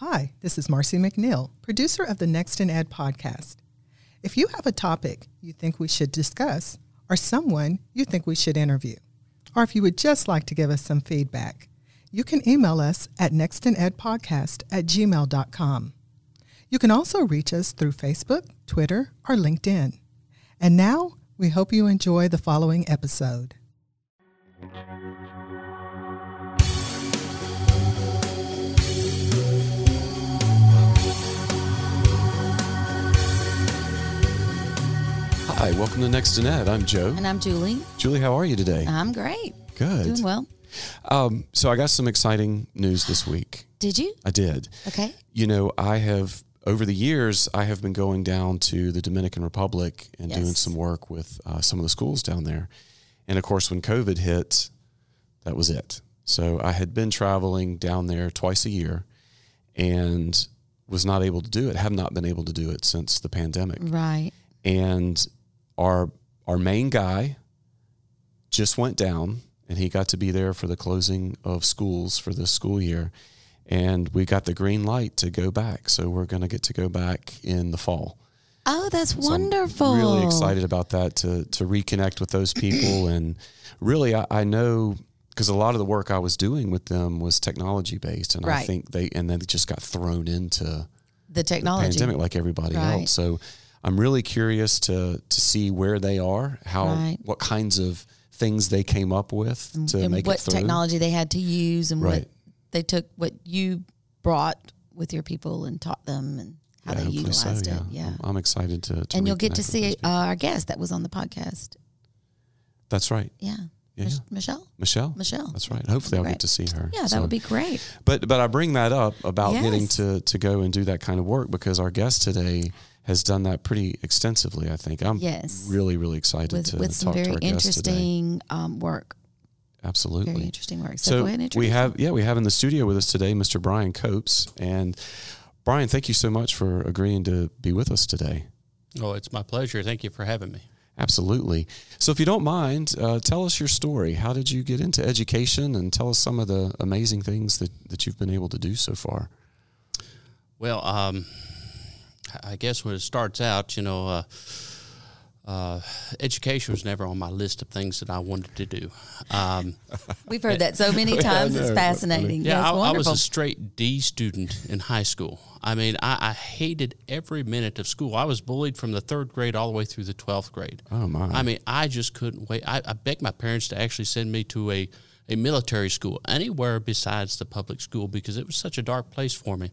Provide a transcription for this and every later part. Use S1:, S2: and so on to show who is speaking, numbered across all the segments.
S1: Hi, this is Marcy McNeil, producer of the Next in Ed podcast. If you have a topic you think we should discuss, or someone you think we should interview, or if you would just like to give us some feedback, you can email us at nextinedpodcast at gmail.com. You can also reach us through Facebook, Twitter, or LinkedIn. And now, we hope you enjoy the following episode.
S2: Hi, welcome to Next in Ed. I'm Joe.
S3: And I'm Julie.
S2: Julie, how are you today?
S3: I'm great.
S2: Good.
S3: Doing well.
S2: Um, so I got some exciting news this week.
S3: Did you?
S2: I did.
S3: Okay.
S2: You know, I have over the years I have been going down to the Dominican Republic and doing some work with uh, some of the schools down there. And of course, when COVID hit, that was it. So I had been traveling down there twice a year, and was not able to do it. Have not been able to do it since the pandemic.
S3: Right.
S2: and our our main guy just went down and he got to be there for the closing of schools for this school year and we got the green light to go back so we're going to get to go back in the fall
S3: Oh, that's
S2: So I'm
S3: wonderful.
S2: really excited about that to to reconnect with those people and really I, I know because a lot of the work I was doing with them was technology based and I think they and then they just got thrown into
S3: The technology.
S2: pandemic like everybody
S3: Right.
S2: else. So I'm really curious to to see where they are, how
S3: Right.
S2: what kinds of things they came up with to
S3: and
S2: make
S3: what
S2: it through.
S3: technology they had to use and
S2: Right.
S3: what they took, what you brought with your people and taught them and how
S2: Yeah,
S3: they
S2: hopefully so,
S3: utilized it.
S2: yeah.
S3: Yeah.
S2: I'm, excited to, to
S3: and you'll get to see uh, our guest that was on the podcast.
S2: That's right.
S3: Yeah.
S2: Yeah.
S3: Michelle.
S2: Michelle.
S3: Michelle.
S2: That's right. Hopefully I'll
S3: Great.
S2: get to see her.
S3: Yeah, that
S2: So-
S3: would be great.
S2: But but I bring that up about getting to to go and do that kind of work because our guest today has done that pretty extensively. I think I'm
S3: Yes.
S2: really really excited
S3: With,
S2: to
S3: with some
S2: talk to
S3: very
S2: our guest today.
S3: interesting um, work.
S2: Absolutely.
S3: Very interesting work. So,
S2: So
S3: go ahead and
S2: we have yeah we have in the studio with us today Mr. Brian Copes and Brian thank you so much for agreeing to be with us today.
S4: Oh, it's my pleasure. Thank you for having me.
S2: Absolutely. So if you don't mind, uh, tell us your story. How did you get into education and tell us some of the amazing things that, that you've been able to do so far?
S4: Well, um, I guess when it starts out, you know, uh, uh, education was never on my list of things that I wanted to do. Um,
S3: We've heard that so many times.
S2: know,
S3: it's fascinating.
S4: yeah,
S3: That's
S4: I, I was
S3: wonderful.
S4: a straight D student in high school. I mean, I, I hated every minute of school. I was bullied from the third grade all the way through the 12th grade.
S2: Oh my.
S4: I mean, I just couldn't wait. I, I begged my parents to actually send me to a, a military school, anywhere besides the public school, because it was such a dark place for me.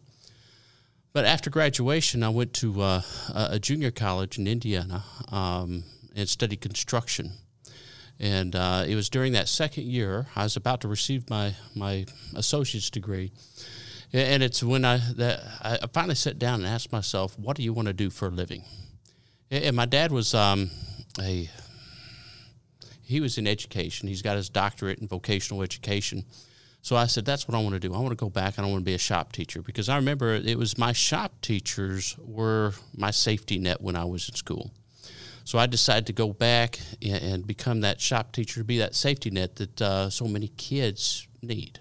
S4: But after graduation, I went to uh, a junior college in Indiana um, and studied construction. And uh, it was during that second year I was about to receive my my associate's degree, and it's when I that I finally sat down and asked myself, "What do you want to do for a living?" And my dad was um, a he was in education. He's got his doctorate in vocational education. So I said, that's what I want to do. I want to go back and I want to be a shop teacher because I remember it was my shop teachers were my safety net when I was in school. So I decided to go back and, become that shop teacher to be that safety net that uh, so many kids need.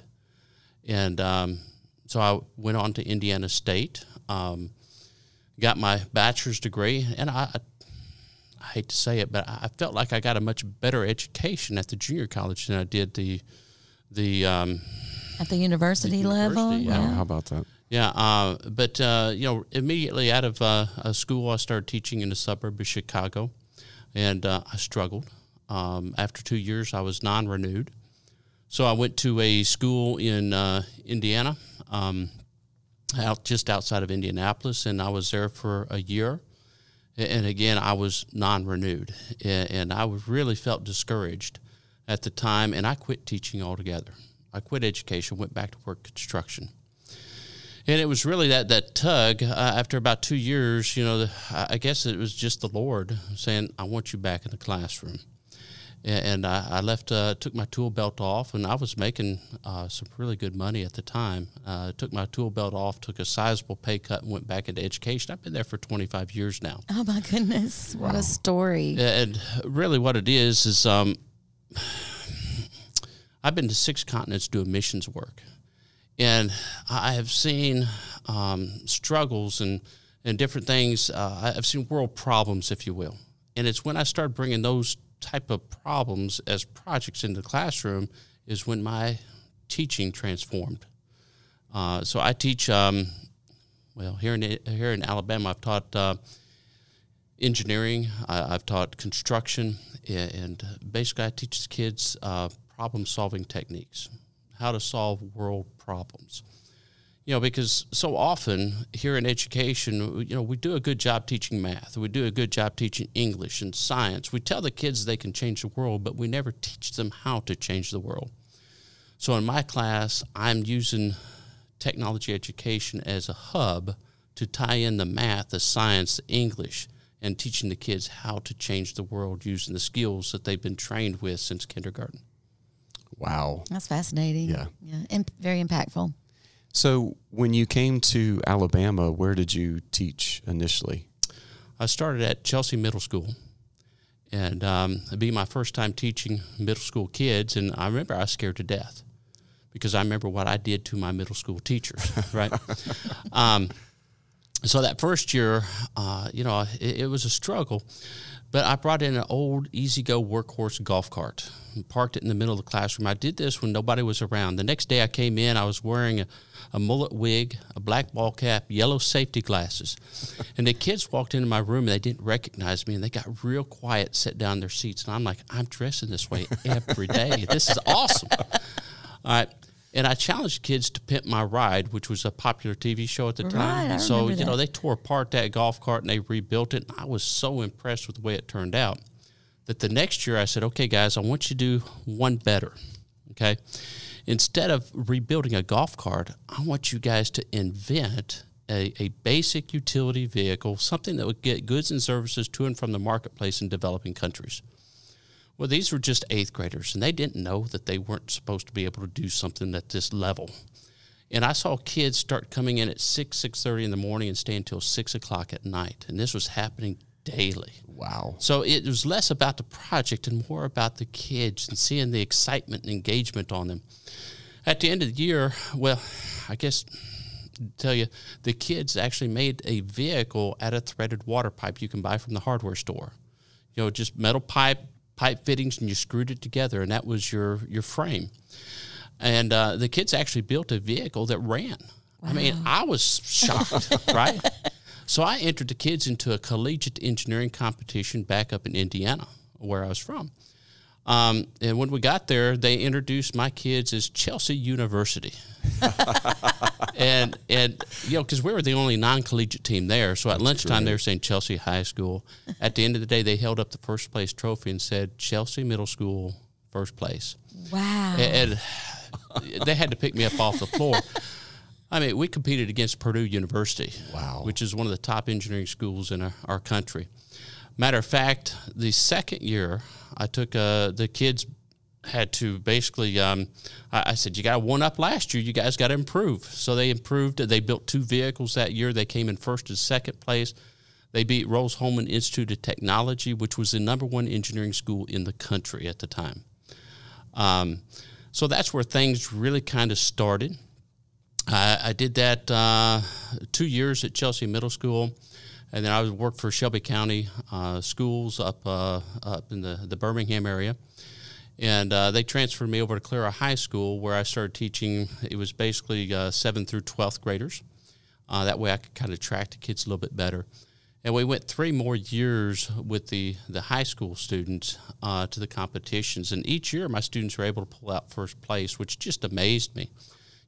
S4: And um, so I went on to Indiana State, um, got my bachelor's degree, and I, I hate to say it, but I felt like I got a much better education at the junior college than I did the the um,
S3: At the university,
S4: The
S3: level.
S4: university,
S2: wow,
S3: yeah.
S2: how about that?
S4: yeah. Uh, but uh, you know, immediately out of uh, uh, school, I started teaching in the suburb of Chicago, and uh, I struggled. Um, after two years, I was non-renewed, so I went to a school in uh, Indiana, um, out just outside of Indianapolis, and I was there for a year. And again, I was non-renewed, and I really felt discouraged at the time, and I quit teaching altogether. I quit education, went back to work construction, and it was really that that tug. Uh, after about two years, you know, the, I I guess it was just the Lord saying, "I want you back in the classroom." A- And I, I left, uh, took my tool belt off, and I was making uh, some really good money at the time. Uh, took my tool belt off, took a sizable pay cut, and went back into education. I've been there for 25 years now.
S3: Oh my goodness! What a story!
S4: And really, what it is is um, I've been to six continents doing missions work, and I have seen um, struggles and and different things. Uh, I've seen world problems, if you will, and it's when I started bringing those type of problems as projects into the classroom is when my teaching transformed. Uh, so I teach. Um, well, here in here in Alabama, I've taught uh, engineering. I, have taught construction, and basically, I teach kids uh, problem solving techniques, how to solve world problems. You know, because so often here in education, you know, we do a good job teaching math. We do a good job teaching English and science. We tell the kids they can change the world, but we never teach them how to change the world. So in my class, I'm using technology education as a hub to tie in the math, the science, the English, and teaching the kids how to change the world using the skills that they've been trained with since kindergarten.
S2: Wow.
S3: That's fascinating.
S2: Yeah.
S3: Yeah. And very impactful.
S2: So, when you came to Alabama, where did you teach initially?
S4: I started at Chelsea Middle School. And um, it'd be my first time teaching middle school kids. And I remember I was scared to death because I remember what I did to my middle school teachers, right? um, so that first year, uh, you know, it, it, was a struggle. But I brought in an old E-Z-GO workhorse golf cart and parked it in the middle of the classroom. I did this when nobody was around. The next day I came in, I was wearing a, a mullet wig, a black ball cap, yellow safety glasses. and the kids walked into my room and they didn't recognize me and they got real quiet, sat down in their seats. And I'm like, I'm dressing this way every day. This is awesome. All right. And I challenged kids to Pimp My Ride, which was a popular TV show at the
S3: right,
S4: time.
S3: I
S4: so,
S3: you
S4: that. know,
S3: they
S4: tore apart that golf cart and they rebuilt it. And I was so impressed with the way it turned out that the next year I said, okay, guys, I want you to do one better. Okay. Instead of rebuilding a golf cart, I want you guys to invent a, a basic utility vehicle, something that would get goods and services to and from the marketplace in developing countries. Well, these were just eighth graders, and they didn't know that they weren't supposed to be able to do something at this level. And I saw kids start coming in at six, six thirty in the morning and stay until six o'clock at night, and this was happening daily.
S2: Wow!
S4: So it was less about the project and more about the kids and seeing the excitement and engagement on them. At the end of the year, well, I guess tell you, the kids actually made a vehicle out of threaded water pipe you can buy from the hardware store. You know, just metal pipe pipe fittings and you screwed it together, and that was your your frame. And uh, the kids actually built a vehicle that ran. Wow. I mean, I was shocked, right? So I entered the kids into a collegiate engineering competition back up in Indiana, where I was from. Um, and when we got there, they introduced my kids as Chelsea University. and and you know because we were the only non-collegiate team there. So at That's lunchtime great. they were saying chelsea high school. At the end of the day they held up the first place trophy and said chelsea middle school first place.
S3: Wow.
S4: And, and they had to pick me up off the floor. I mean we competed against purdue university
S2: wow.
S4: which is one of the top engineering schools in our, our country matter of fact the second year i took uh, the kids had to basically, um, I, I, said, you got one up last year. You guys got to improve. So they improved. They built two vehicles that year. They came in first and second place. They beat Rose-Hulman Institute of Technology, which was the number one engineering school in the country at the time. Um, so that's where things really kind of started. I, I did that uh, two years at Chelsea Middle School, and then I worked for Shelby County uh, schools up uh, up in the, the Birmingham area. And uh, they transferred me over to Calera High School, where I started teaching. It was basically uh, seventh through twelfth graders. Uh, that way, I could kind of track the kids a little bit better. And we went three more years with the, the high school students uh, to the competitions. And each year, my students were able to pull out first place, which just amazed me.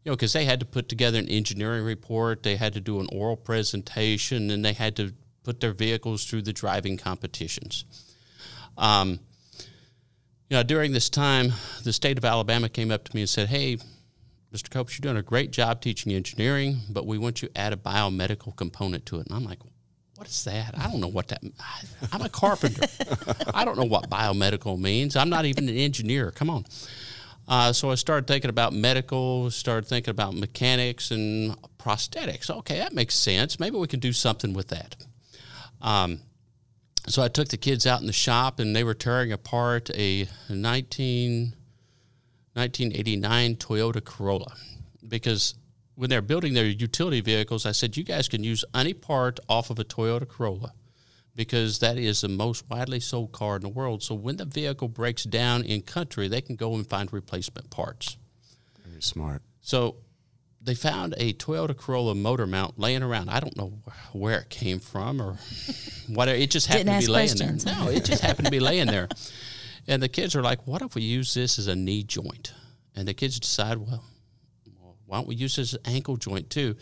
S4: You know, because they had to put together an engineering report, they had to do an oral presentation, and they had to put their vehicles through the driving competitions. Um, you know, during this time, the state of Alabama came up to me and said, Hey, Mr. Copes, you're doing a great job teaching engineering, but we want you to add a biomedical component to it. And I'm like, what is that? I don't know what that. I'm a carpenter. I don't know what biomedical means. I'm not even an engineer. Come on. Uh, so I started thinking about medical, started thinking about mechanics and prosthetics. Okay, that makes sense. Maybe we can do something with that. Um, so I took the kids out in the shop and they were tearing apart a 19, 1989 Toyota Corolla because when they're building their utility vehicles, I said, you guys can use any part off of a Toyota Corolla because that is the most widely sold car in the world. So when the vehicle breaks down in country, they can go and find replacement parts.
S2: Very smart.
S4: So they found a Toyota Corolla motor mount laying around. I don't know where it came from or whatever. It just happened
S3: Didn't
S4: to be laying
S3: questions.
S4: there. No, it just happened to be laying there. And the kids are like, what if we use this as a knee joint? And the kids decide, well, well, why don't we use this as an ankle joint too?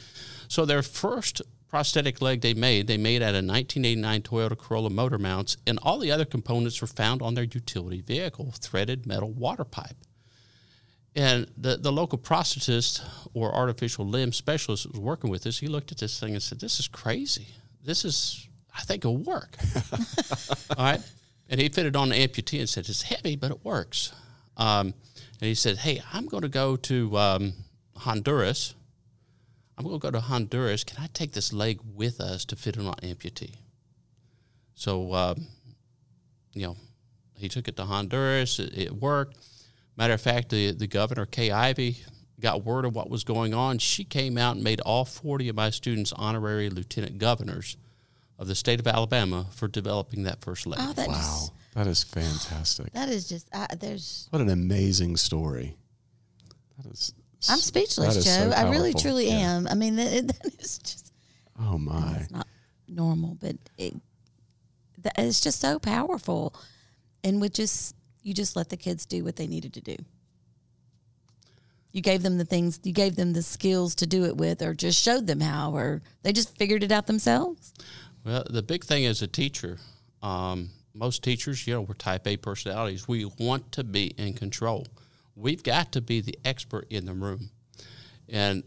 S4: So their first prosthetic leg they made, they made out of 1989 Toyota Corolla motor mounts, and all the other components were found on their utility vehicle, threaded metal water pipe. And the, the local prosthetist or artificial limb specialist was working with us, he looked at this thing and said, This is crazy. This is, I think it'll work. All right. And he fitted on the amputee and said, It's heavy, but it works. Um, and he said, Hey, I'm going to go to um, Honduras. I'm going to go to Honduras. Can I take this leg with us to fit it on amputee? So, um, you know, he took it to Honduras. It, it worked. Matter of fact, the, the governor, Kay Ivey, got word of what was going on. She came out and made all 40 of my students honorary lieutenant governors of the state of Alabama for developing that first leg.
S3: Oh, that
S2: Wow.
S3: just
S2: That is fantastic.
S3: that is just I, there's.
S2: What an amazing story. That is.
S3: I'm speechless, Joe.
S2: so
S3: I really, truly
S2: Yeah.
S3: am. I mean, that, that is just
S2: Oh my.
S3: it's not normal, but it, that, it's just so powerful. And with just you just let the kids do what they needed to do. You gave them the things, you gave them the skills to do it with, or just showed them how, or they just figured it out themselves.
S4: Well, the big thing as a teacher, um, most teachers, you know, we're type A personalities. We want to be in control. We've got to be the expert in the room. And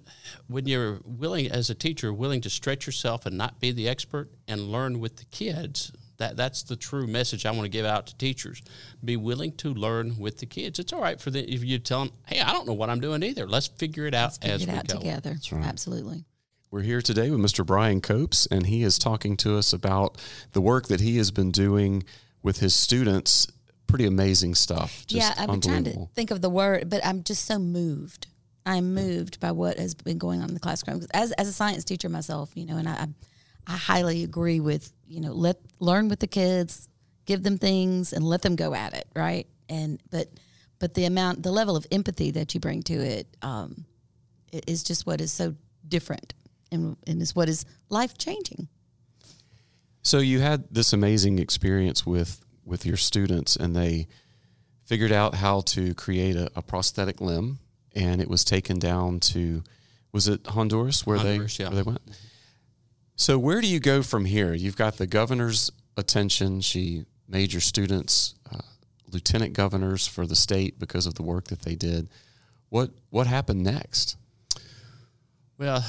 S4: when you're willing, as a teacher, willing to stretch yourself and not be the expert and learn with the kids, that, that's the true message I want to give out to teachers. Be willing to learn with the kids. It's all right for the, if you tell them, hey, I don't know what I'm doing either. Let's figure it out as
S3: Figure
S4: we
S3: it out
S4: go.
S3: together.
S2: right.
S3: Absolutely.
S2: We're here today with Mr. Brian Copes, and he is talking to us about the work that he has been doing with his students. Pretty amazing stuff. Just
S3: yeah, I've been trying to think of the word, but I'm just so moved. I'm moved by what has been going on in the classroom. As as a science teacher myself, you know, and I I highly agree with you know let learn with the kids, give them things, and let them go at it, right? And but but the amount, the level of empathy that you bring to it um, i- is just what is so different, and and is what is life changing.
S2: So you had this amazing experience with with your students, and they figured out how to create a, a prosthetic limb, and it was taken down to was it Honduras where
S4: Honduras,
S2: they
S4: yeah.
S2: where they went. So where do you go from here? You've got the governor's attention. She made your students uh, lieutenant governors for the state because of the work that they did. What what happened next?
S4: Well,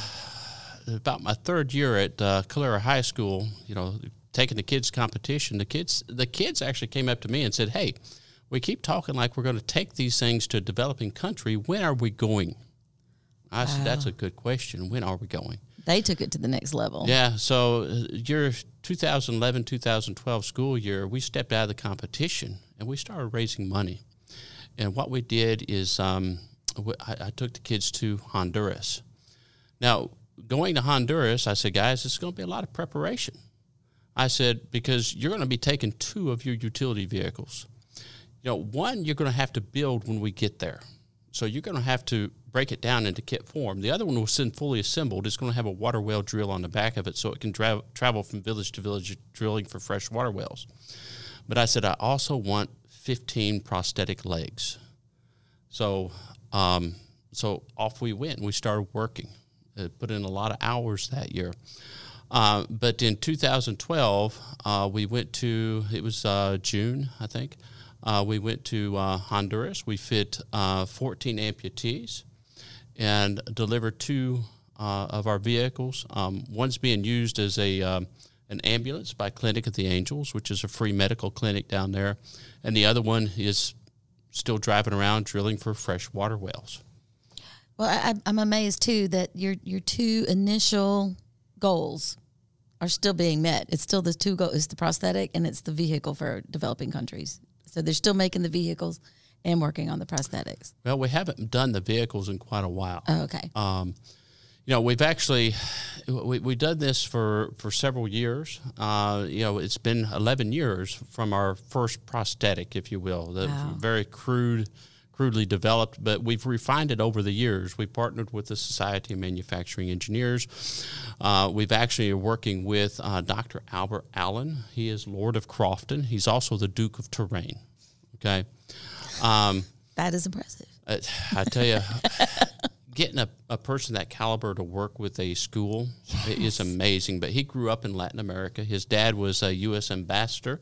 S4: about my third year at uh, Calera High School, you know, taking the kids competition, the kids the kids actually came up to me and said, "Hey, we keep talking like we're going to take these things to a developing country. When are we going?" I said, "That's a good question. When are we going?"
S3: They took it to the next level.
S4: Yeah, so uh, your 2011 2012 school year, we stepped out of the competition and we started raising money. And what we did is um, I, I took the kids to Honduras. Now, going to Honduras, I said, guys, it's going to be a lot of preparation. I said, because you're going to be taking two of your utility vehicles. You know, one you're going to have to build when we get there. So you're going to have to break it down into kit form. The other one will send fully assembled. It's going to have a water well drill on the back of it so it can dra- travel from village to village drilling for fresh water wells. But I said, I also want 15 prosthetic legs. So, um, so off we went. We started working. Put in a lot of hours that year. Uh, but in 2012, uh, we went to, it was uh, June, I think. Uh, we went to uh, Honduras. We fit uh, 14 amputees and delivered two of our vehicles. Um, one's being used as a um, an ambulance by Clinic of the Angels, which is a free medical clinic down there, and the other one is still driving around drilling for fresh water wells.
S3: Well, I- I'm amazed too that your your two initial goals are still being met. It's still the two goals: it's the prosthetic and it's the vehicle for developing countries. So they're still making the vehicles and working on the prosthetics.
S4: Well, we haven't done the vehicles in quite a while.
S3: Oh, okay.
S4: Um, you know, we've actually we we done this for for several years. Uh, you know, it's been 11 years from our first prosthetic, if you will, the
S3: Wow.
S4: very crude. Crudely developed, but we've refined it over the years. We've partnered with the Society of Manufacturing Engineers. Uh, we've actually are working with uh, Dr. Albert Allen. He is Lord of Crofton. He's also the Duke of Touraine. Okay, um,
S3: That is impressive.
S4: I, I tell you, getting a, a person that caliber to work with a school is amazing. But he grew up in Latin America. His dad was a U.S. ambassador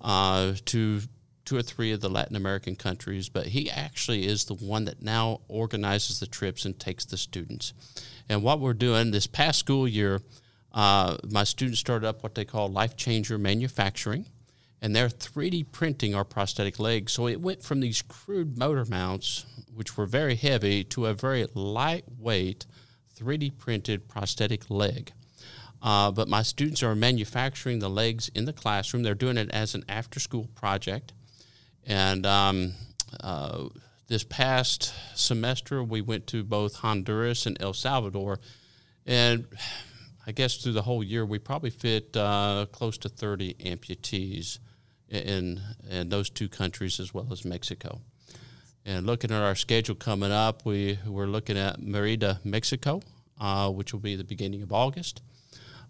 S4: uh, to two or three of the Latin American countries. But he actually is the one that now organizes the trips and takes the students. And what we're doing this past school year, uh, my students started up what they call Life Changer Manufacturing and they're 3D printing our prosthetic legs. So it went from these crude motor mounts, which were very heavy, to a very lightweight 3D printed prosthetic leg. Uh, but my students are manufacturing the legs in the classroom. They're doing it as an after school project. And um, uh, this past semester, we went to both Honduras and El Salvador. And I guess through the whole year, we probably fit uh, close to 30 amputees in, in those two countries as well as Mexico. And looking at our schedule coming up, we, we're looking at Merida, Mexico, uh, which will be the beginning of August.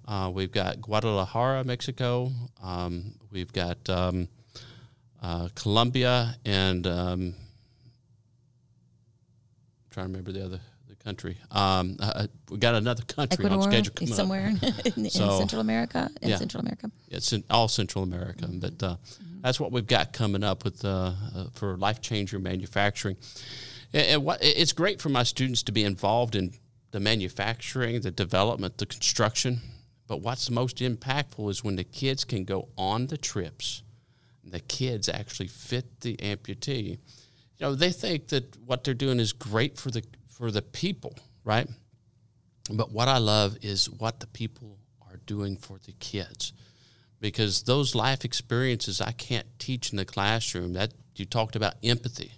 S4: Uh, we've got Guadalajara, Mexico. Um, we've got um, uh, Colombia and um, trying to remember the other the country. Um, uh, we got another country on
S3: Ecuador
S4: schedule
S3: is
S4: coming up.
S3: somewhere in, in
S4: So,
S3: Central America. In
S4: yeah.
S3: Central America.
S4: It's in all Central America, but uh, that's what we've got coming up with uh, uh, for life changer manufacturing. And, and what it's great for my students to be involved in the manufacturing, the development, the construction. But what's most impactful is when the kids can go on the trips. The kids actually fit the amputee. You know, they think that what they're doing is great for the for the people, right? But what I love is what the people are doing for the kids. Because those life experiences I can't teach in the classroom. That you talked about empathy.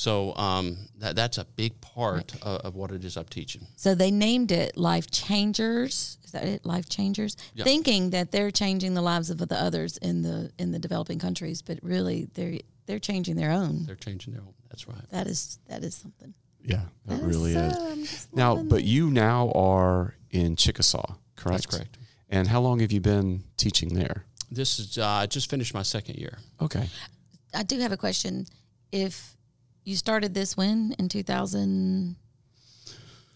S4: So um, that, that's a big part of, of what it is I'm teaching.
S3: So they named it Life Changers. Is that it? Life Changers,
S4: Yeah.
S3: thinking that they're changing the lives of the others in the in the developing countries, but really they're they're changing their own.
S4: They're changing their own. That's right.
S3: That is that is something.
S2: Yeah, that
S3: That's,
S2: really is.
S3: uh,
S2: Now,
S3: loving
S2: but you now are in Chickasaw, correct?
S4: That's correct.
S2: And how long have you been teaching there?
S4: This is uh, I just finished my second year.
S2: Okay.
S3: I do have a question. If you started this when in two thousand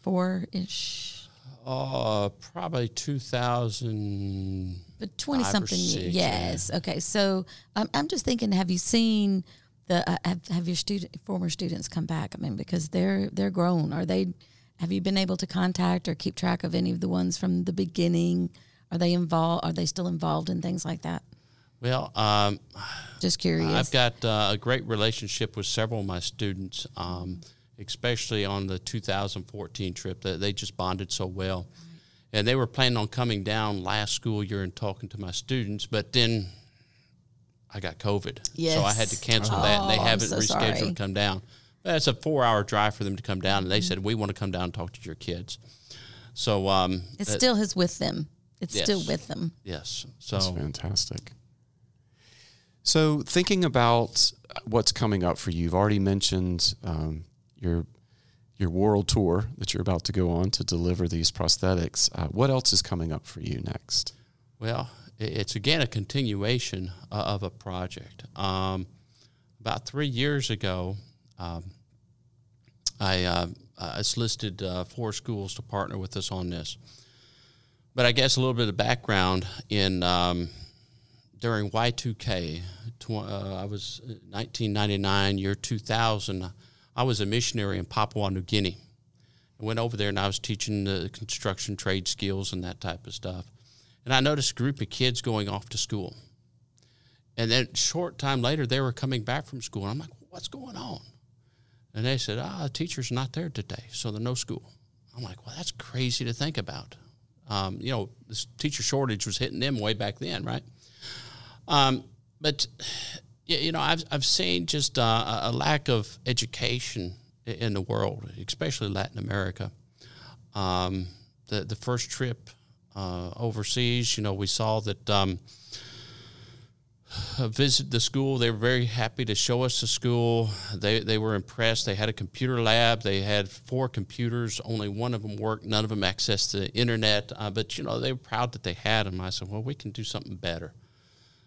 S3: four ish,
S4: Uh, probably 2000.
S3: but twenty
S4: Five or
S3: something.
S4: six,
S3: yes. Okay. So um, I'm just thinking. Have you seen the uh, have, have your student former students come back? I mean, because they're they're grown. Are they? Have you been able to contact or keep track of any of the ones from the beginning? Are they involved? Are they still involved in things like that?
S4: Well, um,
S3: Just curious.
S4: I've got uh, a great relationship with several of my students, um, especially on the 2014 trip. That they just bonded so well, and they were planning on coming down last school year and talking to my students, but then I got COVID, so I had to
S3: Yes.
S4: cancel that, and they
S3: Oh, I'm
S4: haven't
S3: so
S4: rescheduled
S3: sorry.
S4: to come down. That's a four-hour drive for them to come down, and they said we want to come down and talk to your kids. So um,
S3: it still is with them. It's still with them.
S4: yes,
S2: That's fantastic. So, thinking about what's coming up for you, you've already mentioned um, your your world tour that you're about to go on to deliver these prosthetics. Uh, what else is coming up for you next?
S4: Well, it's again a continuation uh, of a project. Um, about three years ago, um, I, uh, I solicited uh, four schools to partner with us on this. But I guess a little bit of background in um, during Y2K, tw- uh, I was 1999, year 2000. I was a missionary in Papua New Guinea. I went over there and I was teaching the construction trade skills and that type of stuff. And I noticed a group of kids going off to school. And then short time later, they were coming back from school. And I'm like, what's going on? And they said, ah, the teacher's not there today, so there's no school. I'm like, well, that's crazy to think about. Um, you know, this teacher shortage was hitting them way back then, right? Um, but you know, I've I've seen just uh, a- lack of education in the world, especially Latin America. Um, the the first trip uh, overseas, you know, we saw that. Um, visit the school. They were very happy to show us the school. They they were impressed. They had a computer lab. They had four computers. Only one of them worked. None of them accessed the internet. Uh, but you know they were proud that they had them. I said, well, we can do something better.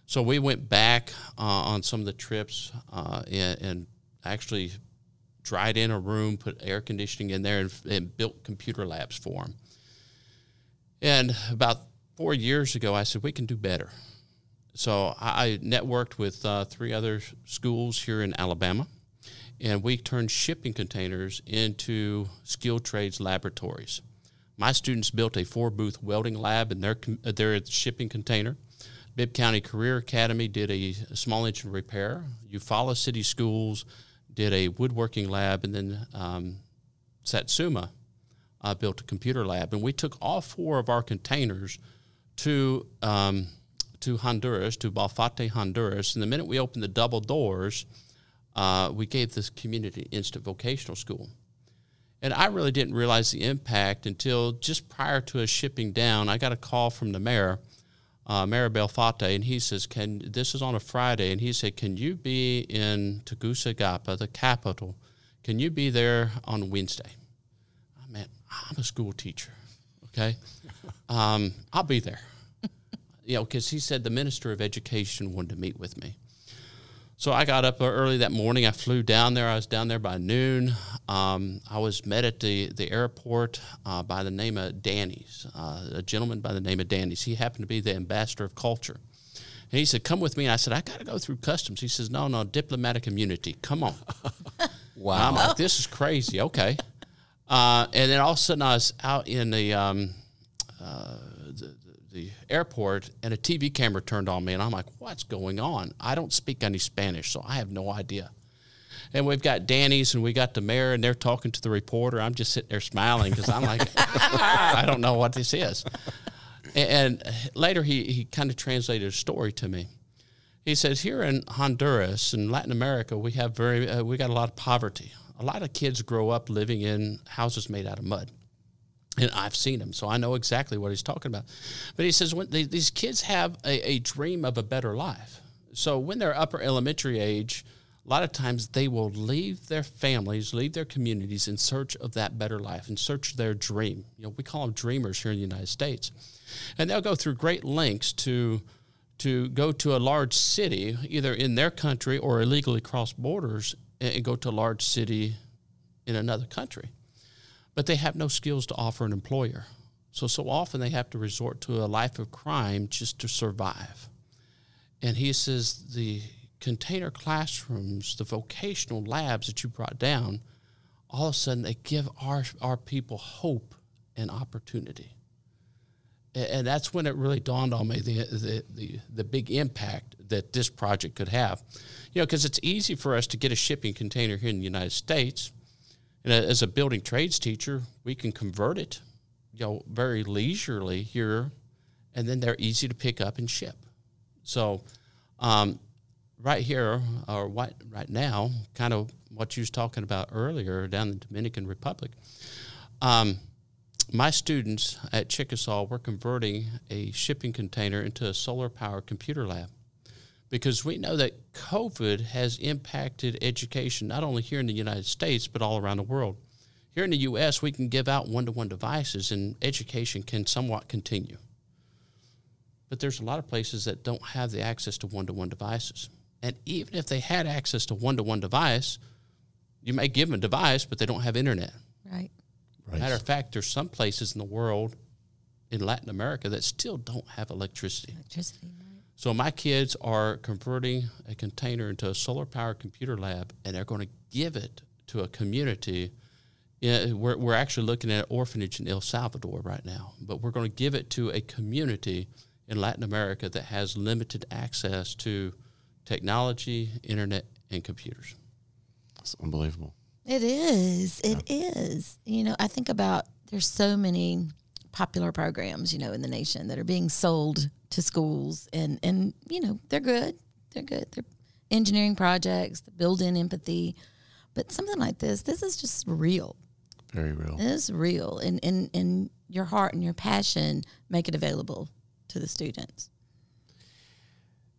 S4: So we went back uh, on some of the trips uh, and, and, actually dried in a room, put air conditioning in there, and, and built computer labs for them. And about four years ago, I said we can do better so I networked with uh, three other schools here in Alabama, and we turned shipping containers into skilled trades laboratories. My students built a four booth welding lab in their, uh, their shipping container. Bibb County Career Academy did a small engine repair. Eufaula City Schools did a woodworking lab, and then um, Satsuma uh, built a computer lab. And we took all four of our containers to um, to Honduras, to Balfate, Honduras. And the minute we opened the double doors, uh, we gave this community instant vocational school. And I really didn't realize the impact until just prior to us shipping down. I got a call from the mayor, uh, Mayor Balfate, and he says, "Can this is on a Friday?" And he said, "Can you be in Tegucigalpa, the capital? Can you be there on Wednesday?" I mean, I'm a school teacher. Okay, um, I'll be there you know, because he said the minister of education wanted to meet with me. So I got up early that morning. I flew down there. I was down there by noon. Um, I was met at the, the airport uh, by the name of Danny's, uh, a gentleman by the name of Danny's. He happened to be the ambassador of culture. And he said, Come with me. And I said, I got to go through customs. He says, No, no, diplomatic immunity. Come on. wow. I'm like, This is crazy. Okay. Uh, and then all of a sudden, I was out in the, um, uh, the airport and a TV camera turned on me, and I'm like, what's going on? I don't speak any Spanish, so I have no idea. And we've got Danny's and we got the mayor, and they're talking to the reporter. I'm just sitting there smiling because I'm like, I don't know what this is. And, later he, he kind of translated a story to me. He says, here in Honduras and Latin America, we have very, uh, we got a lot of poverty. A lot of kids grow up living in houses made out of mud and I've seen him, so I know exactly what he's talking about. But he says when they, these kids have a, a, dream of a better life. So when they're upper elementary age, a lot of times they will leave their families, leave their communities in search of that better life, in search of their dream. You know, we call them dreamers here in the United States, and they'll go through great lengths to to go to a large city, either in their country or illegally cross borders, and go to a large city in another country but they have no skills to offer an employer. So, so often they have to resort to a life of crime just to survive. And he says the container classrooms, the vocational labs that you brought down, all of a sudden they give our, our people hope and opportunity. And that's when it really dawned on me the, the, the, the big impact that this project could have. You know, because it's easy for us to get a shipping container here in the United States and as a building trades teacher, we can convert it, you know, very leisurely here, and then they're easy to pick up and ship. So, um, right here or right, right now, kind of what you was talking about earlier down in the Dominican Republic. Um, my students at Chickasaw were converting a shipping container into a solar powered computer lab because we know that COVID has impacted education not only here in the United States, but all around the world. Here in the U.S., we can give out one to one devices and education can somewhat continue. But there's a lot of places that don't have the access to one to one devices. And even if they had access to one to one device, you may give them a device, but they don't have internet.
S3: Right.
S4: right. Matter of fact, there's some places in the world, in Latin America, that still don't have electricity.
S3: Electricity.
S4: So my kids are converting a container into a solar powered computer lab, and they're going to give it to a community. We're, we're actually looking at an orphanage in El Salvador right now, but we're going to give it to a community in Latin America that has limited access to technology, internet, and computers.
S2: It's unbelievable.
S3: It is. It yeah. is. You know, I think about there's so many popular programs, you know, in the nation that are being sold to schools and and you know they're good they're good they're engineering projects that build in empathy but something like this this is just real
S2: very real.
S3: It's real. And, and, and your heart and your passion make it available to the students.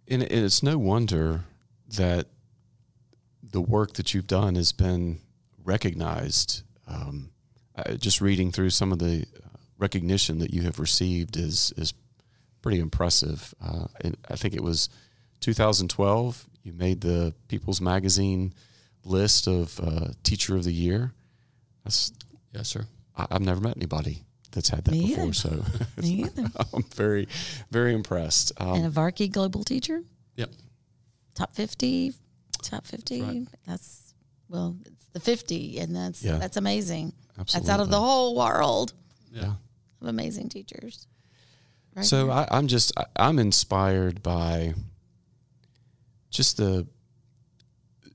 S2: And it- it's no wonder that the work that you've done has been recognized. Um, just reading through some of the uh, recognition that you have received is is pretty impressive. Uh, and I think it was 2012. You made the People's Magazine list of uh, Teacher of the Year. That's
S4: Yes, sir.
S2: I, I've never met anybody that's had that
S3: Me
S2: before,
S3: either.
S2: so
S3: Me either.
S2: I'm very very impressed. Um,
S3: and a Varkey Global Teacher,
S4: Yep.
S3: top 50, top 50.
S4: right.
S3: That's, well, it's the 50, and that's,
S2: Yeah.
S3: that's amazing.
S2: absolutely.
S3: That's out of the whole world
S2: yeah.
S3: of amazing teachers.
S2: So. I, I'm just I'm inspired by just the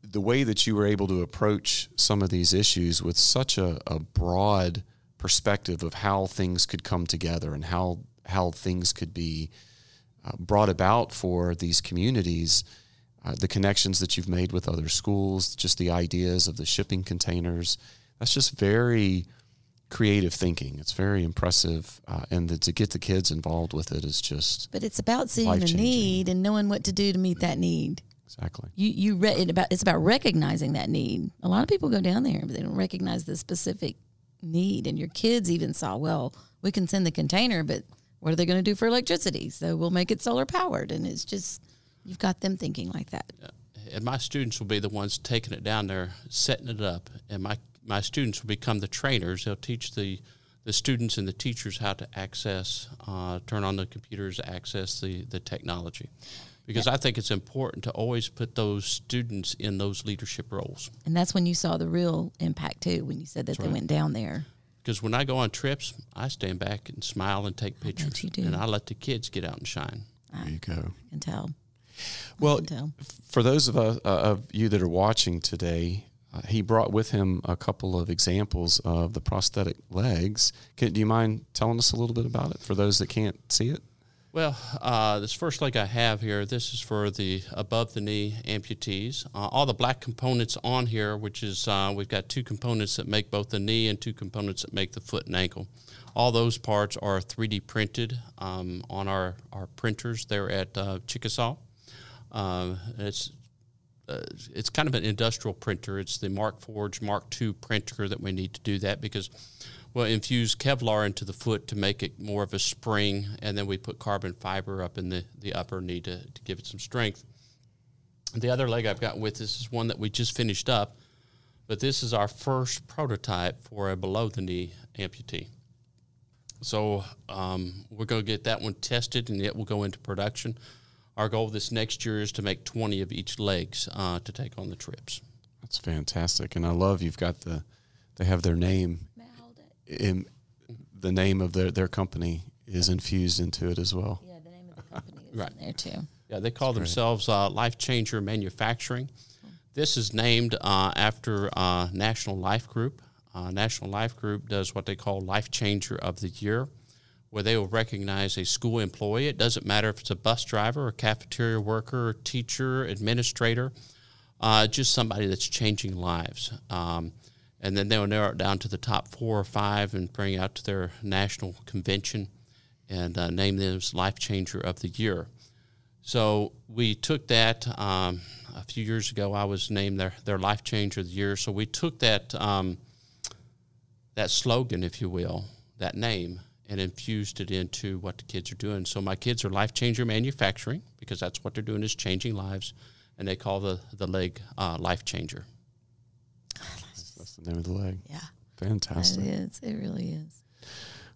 S2: the way that you were able to approach some of these issues with such a, a broad perspective of how things could come together and how how things could be uh, brought about for these communities. Uh, the connections that you've made with other schools, just the ideas of the shipping containers. That's just very creative thinking. It's very impressive, uh, and the, to get the kids involved with it is just
S3: but it's about seeing a
S2: life-changing.
S3: need and knowing what to do to meet that need.
S2: exactly.
S3: You you re- it about it's about recognizing that need. A lot of people go down there, but they don't recognize the specific need. And your kids even saw, well, we can send the container, but what are they going to do for electricity? So we'll make it solar powered, and it's just you've got them thinking like that.
S4: and my students will be the ones taking it down there, setting it up, and my my students will become the trainers. They'll teach the the students and the teachers how to access, uh, turn on the computers, access the the technology, because I think it's important to always put those students in those leadership roles.
S3: And that's when you saw the real impact too, when you said that they went down there.
S4: Because when I go on trips, I stand back and smile and take pictures,
S3: you do.
S4: and I let the kids get out and shine.
S2: There you go.
S3: I can tell.
S2: Well,
S3: can tell.
S2: for those of us uh, of you that are watching today, uh, he brought with him a couple of examples of the prosthetic legs. Can, do you mind telling us a little bit about it for those that can't see it?
S4: Well, uh, this first leg I have here, this is for the above the knee amputees. Uh, all the black components on here, which is uh, we've got two components that make both the knee and two components that make the foot and ankle. All those parts are 3D printed um, on our, our printers there at uh, Chickasaw. It's uh, it's kind of an industrial printer. It's the Markforged Mark II printer that we need to do that because we'll infuse Kevlar into the foot to make it more of a spring, and then we put carbon fiber up in the, the upper knee to, to give it some strength. The other leg I've got with this is one that we just finished up, but this is our first prototype for a below the knee amputee. So um, we're going to get that one tested, and it will go into production. Our goal this next year is to make 20 of each legs uh, to take on the trips.
S2: That's fantastic, and I love you've got the they have their name in the name of their their company is infused into it as well.
S3: Yeah, the name of the company is
S4: Right.
S3: in there too.
S4: Yeah, they call themselves uh, Life Changer Manufacturing. This is named uh, after uh, National Life Group. Uh, National Life Group does what they call Life Changer of the Year, where they will recognize a school employee. It doesn't matter if it's a bus driver, a cafeteria worker, teacher, administrator, uh, just somebody that's changing lives. Um, and then they'll narrow it down to the top four or five and bring out to their national convention and uh, name them as Life Changer of the Year. So we took that um, a few years ago. I was named their their life changer of the year. So we took that um, that slogan, if you will, that name, and infused it into what the kids are doing. So my kids are life changer manufacturing because that's what they're doing is changing lives, and they call the the leg uh, life changer.
S2: That's the name of the leg.
S3: Yeah,
S2: Fantastic.
S3: it is. It really is.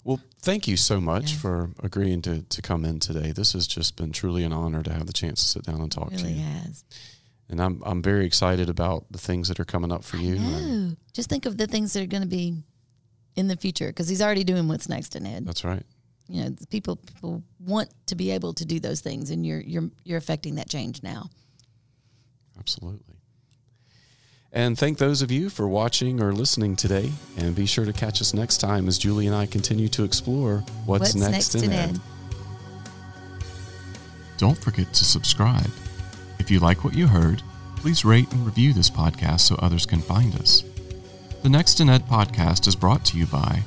S2: Well, thank you so much
S3: Yeah.
S2: for agreeing to, to come in today. This has just been truly an honor to have the chance to sit down and talk
S3: It
S2: to
S3: really
S2: you.
S3: has.
S2: And I'm I'm very excited about the things that are coming up for you. and
S3: No, just think of the things that are going to be in the future because he's already doing what's next in Ed.
S2: that's right.
S3: You know, people people want to be able to do those things, and you're you're you're affecting that change now.
S2: Absolutely. And thank those of you for watching or listening today. And be sure to catch us next time as Julie and I continue to explore what's, next, in Ed. Don't forget to subscribe. If you like what you heard, please rate and review this podcast so others can find us. The Next in Ed podcast is brought to you by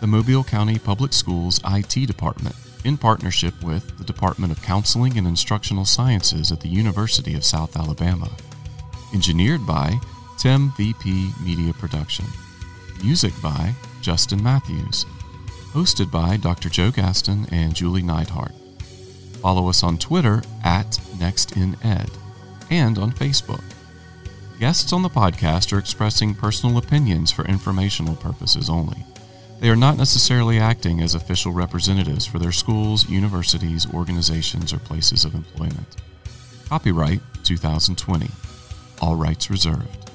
S2: the Mobile County Public Schools IT Department in partnership with the Department of Counseling and Instructional Sciences at the University of South Alabama. Engineered by Tim VP Media Production. Music by Justin Matthews. Hosted by Dr. Joe Gaston and Julie Neidhart. Follow us on Twitter at NextInEd and on Facebook. Guests on the podcast are expressing personal opinions for informational purposes only. They are not necessarily acting as official representatives for their schools, universities, organizations, or places of employment. Copyright 2020. All rights reserved.